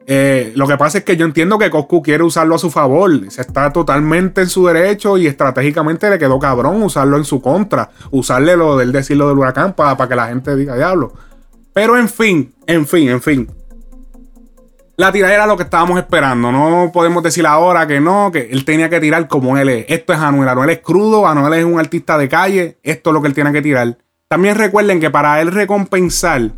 Eh, lo que pasa es que yo entiendo que Coscu quiere usarlo a su favor. Se está totalmente en su derecho y estratégicamente le quedó cabrón usarlo en su contra. Usarle lo del decirlo del huracán para que la gente diga diablo. Pero en fin, en fin, en fin. La tirada era lo que estábamos esperando. No podemos decir ahora que no, que él tenía que tirar como él es. Esto es Anuel. Anuel es crudo, Anuel es un artista de calle. Esto es lo que él tiene que tirar. También recuerden que para él recompensar,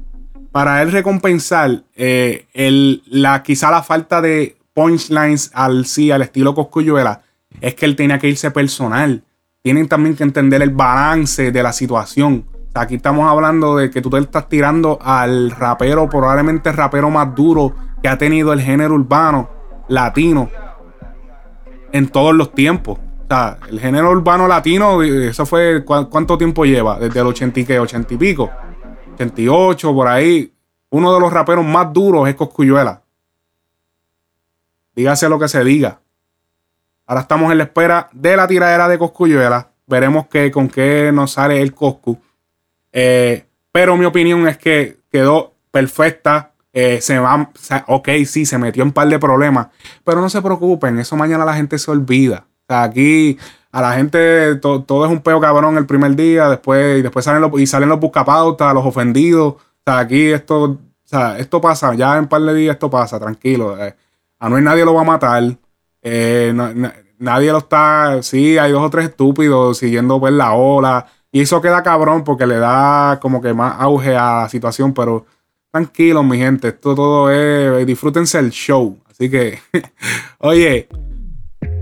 para él recompensar eh, el, la, quizá la falta de punchlines al sí, al estilo Coscuyuela, es que él tenía que irse personal. Tienen también que entender el balance de la situación. Aquí estamos hablando de que tú te estás tirando al rapero, probablemente el rapero más duro que ha tenido el género urbano latino en todos los tiempos. O sea, el género urbano latino, eh, eso fue, ¿cu- ¿cuánto tiempo lleva? Desde el 80 y qué, 80 y pico. 88, por ahí. Uno de los raperos más duros es Coscuyuela. Dígase lo que se diga. Ahora estamos en la espera de la tiradera de Coscuyuela. Veremos que, con qué nos sale el Coscu. Eh, pero mi opinión es que quedó perfecta. Eh, se va, ok, sí, se metió en un par de problemas. Pero no se preocupen, eso mañana la gente se olvida. O sea, aquí a la gente to- todo es un peo cabrón el primer día, después, y después salen los, y salen los buscapautas, los ofendidos. O sea, aquí esto, esto pasa, ya en un par de días esto pasa, tranquilo. Eh, a no nadie lo va a matar. Eh, nadie lo está. Sí, hay dos o tres estúpidos siguiendo pues la ola. Y eso queda cabrón porque le da como que más auge a la situación. Pero tranquilos, mi gente. Esto todo es. Disfrútense el show. Así que, oye,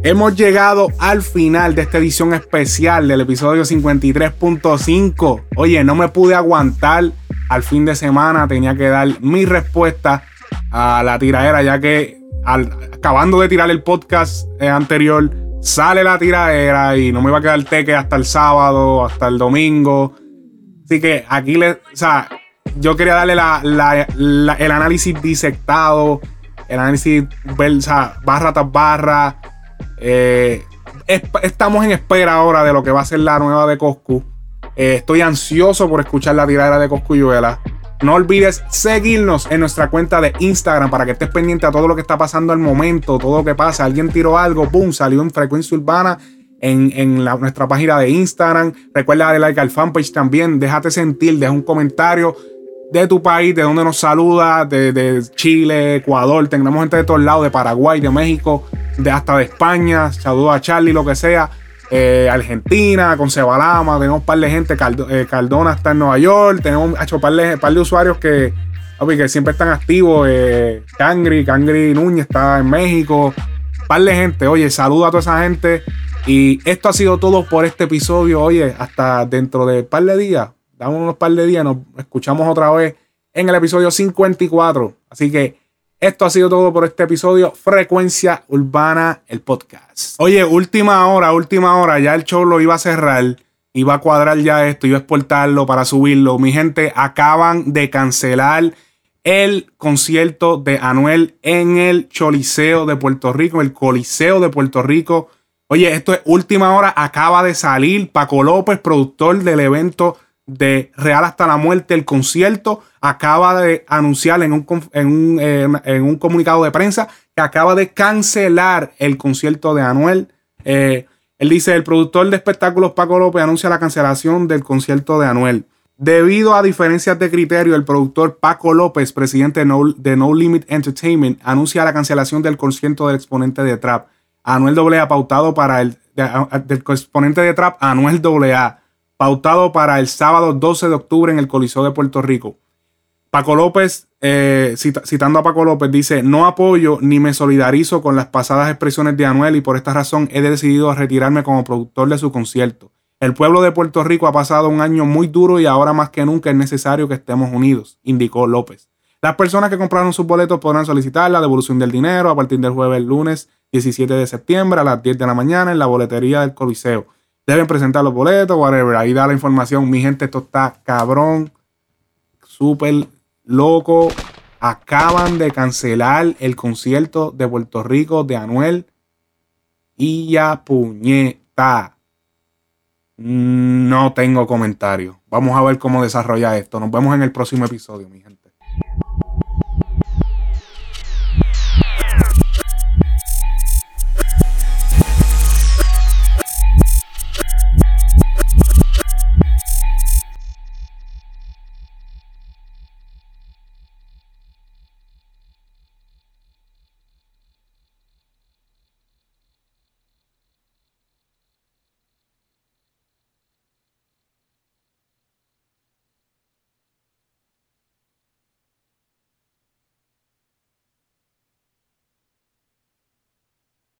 hemos llegado al final de esta edición especial del episodio 53.5. Oye, no me pude aguantar. Al fin de semana tenía que dar mi respuesta a la tiradera, ya que al- acabando de tirar el podcast eh, anterior, sale la tiradera y no me va a quedar teque hasta el sábado, hasta el domingo. Así que aquí le, o sea, yo quería darle la, la- el análisis disectado, el análisis o sea, barra tras barra. Eh, es- estamos en espera ahora de lo que va a ser la nueva de Coscu. Eh, estoy ansioso por escuchar la tiradera de Coscuyuela. No olvides seguirnos en nuestra cuenta de Instagram para que estés pendiente a todo lo que está pasando al momento, todo lo que pasa. Alguien tiró algo, boom, salió en frecuencia urbana en, en nuestra página de Instagram. Recuerda darle like al fanpage también. Déjate sentir, deja un comentario de tu país, de donde nos saluda, de, Chile, Ecuador. Tengamos gente de todos lados, de Paraguay, de México, de hasta de España. Saludos a Charlie, lo que sea. Eh, Argentina, con Cebalama, tenemos un par de gente, Caldo- eh, Cardona está en Nueva York, tenemos hecho par de, par de usuarios que, que siempre están activos, eh, Cangri, Cangri Núñez está en México, par de gente, oye, saludo a toda esa gente. Y esto ha sido todo por este episodio, oye, hasta dentro de par de días, damos unos par de días, nos escuchamos otra vez en el episodio 54, así que esto ha sido todo por este episodio. Frecuencia Urbana, el podcast. Oye, última hora, última hora. Ya el show lo iba a cerrar. Iba a cuadrar ya esto, iba a exportarlo para subirlo. Mi gente, acaban de cancelar el concierto de Anuel en el Choliseo de Puerto Rico, el Coliseo de Puerto Rico. Oye, esto es última hora. Acaba de salir Paco López, productor del evento de Real hasta la muerte, el concierto. Acaba de anunciar en un, en un, eh, en un comunicado de prensa que acaba de cancelar el concierto de Anuel. Eh, él dice, el productor de espectáculos Paco López anuncia la cancelación del concierto de Anuel. Debido a diferencias de criterio, el productor Paco López, presidente de No, Limit Entertainment, anuncia la cancelación del concierto del exponente de trap. Anuel AA pautado para el del exponente de trap Anuel AA, pautado para el sábado 12 de octubre en el Coliseo de Puerto Rico. Paco López, eh, cita- citando a Paco López, dice, no apoyo ni me solidarizo con las pasadas expresiones de Anuel y por esta razón he decidido retirarme como productor de su concierto. El pueblo de Puerto Rico ha pasado un año muy duro y ahora más que nunca es necesario que estemos unidos, indicó López. Las personas que compraron sus boletos podrán solicitar la devolución del dinero a partir del jueves lunes 17 de septiembre a las 10 de la mañana en la boletería del Coliseo. Deben presentar los boletos, whatever. Ahí da la información. Mi gente, esto está cabrón. Súper loco. Acaban de cancelar el concierto de Puerto Rico de Anuel. Y ya puñeta. No tengo comentario. Vamos a ver cómo desarrolla esto. Nos vemos en el próximo episodio, mi gente.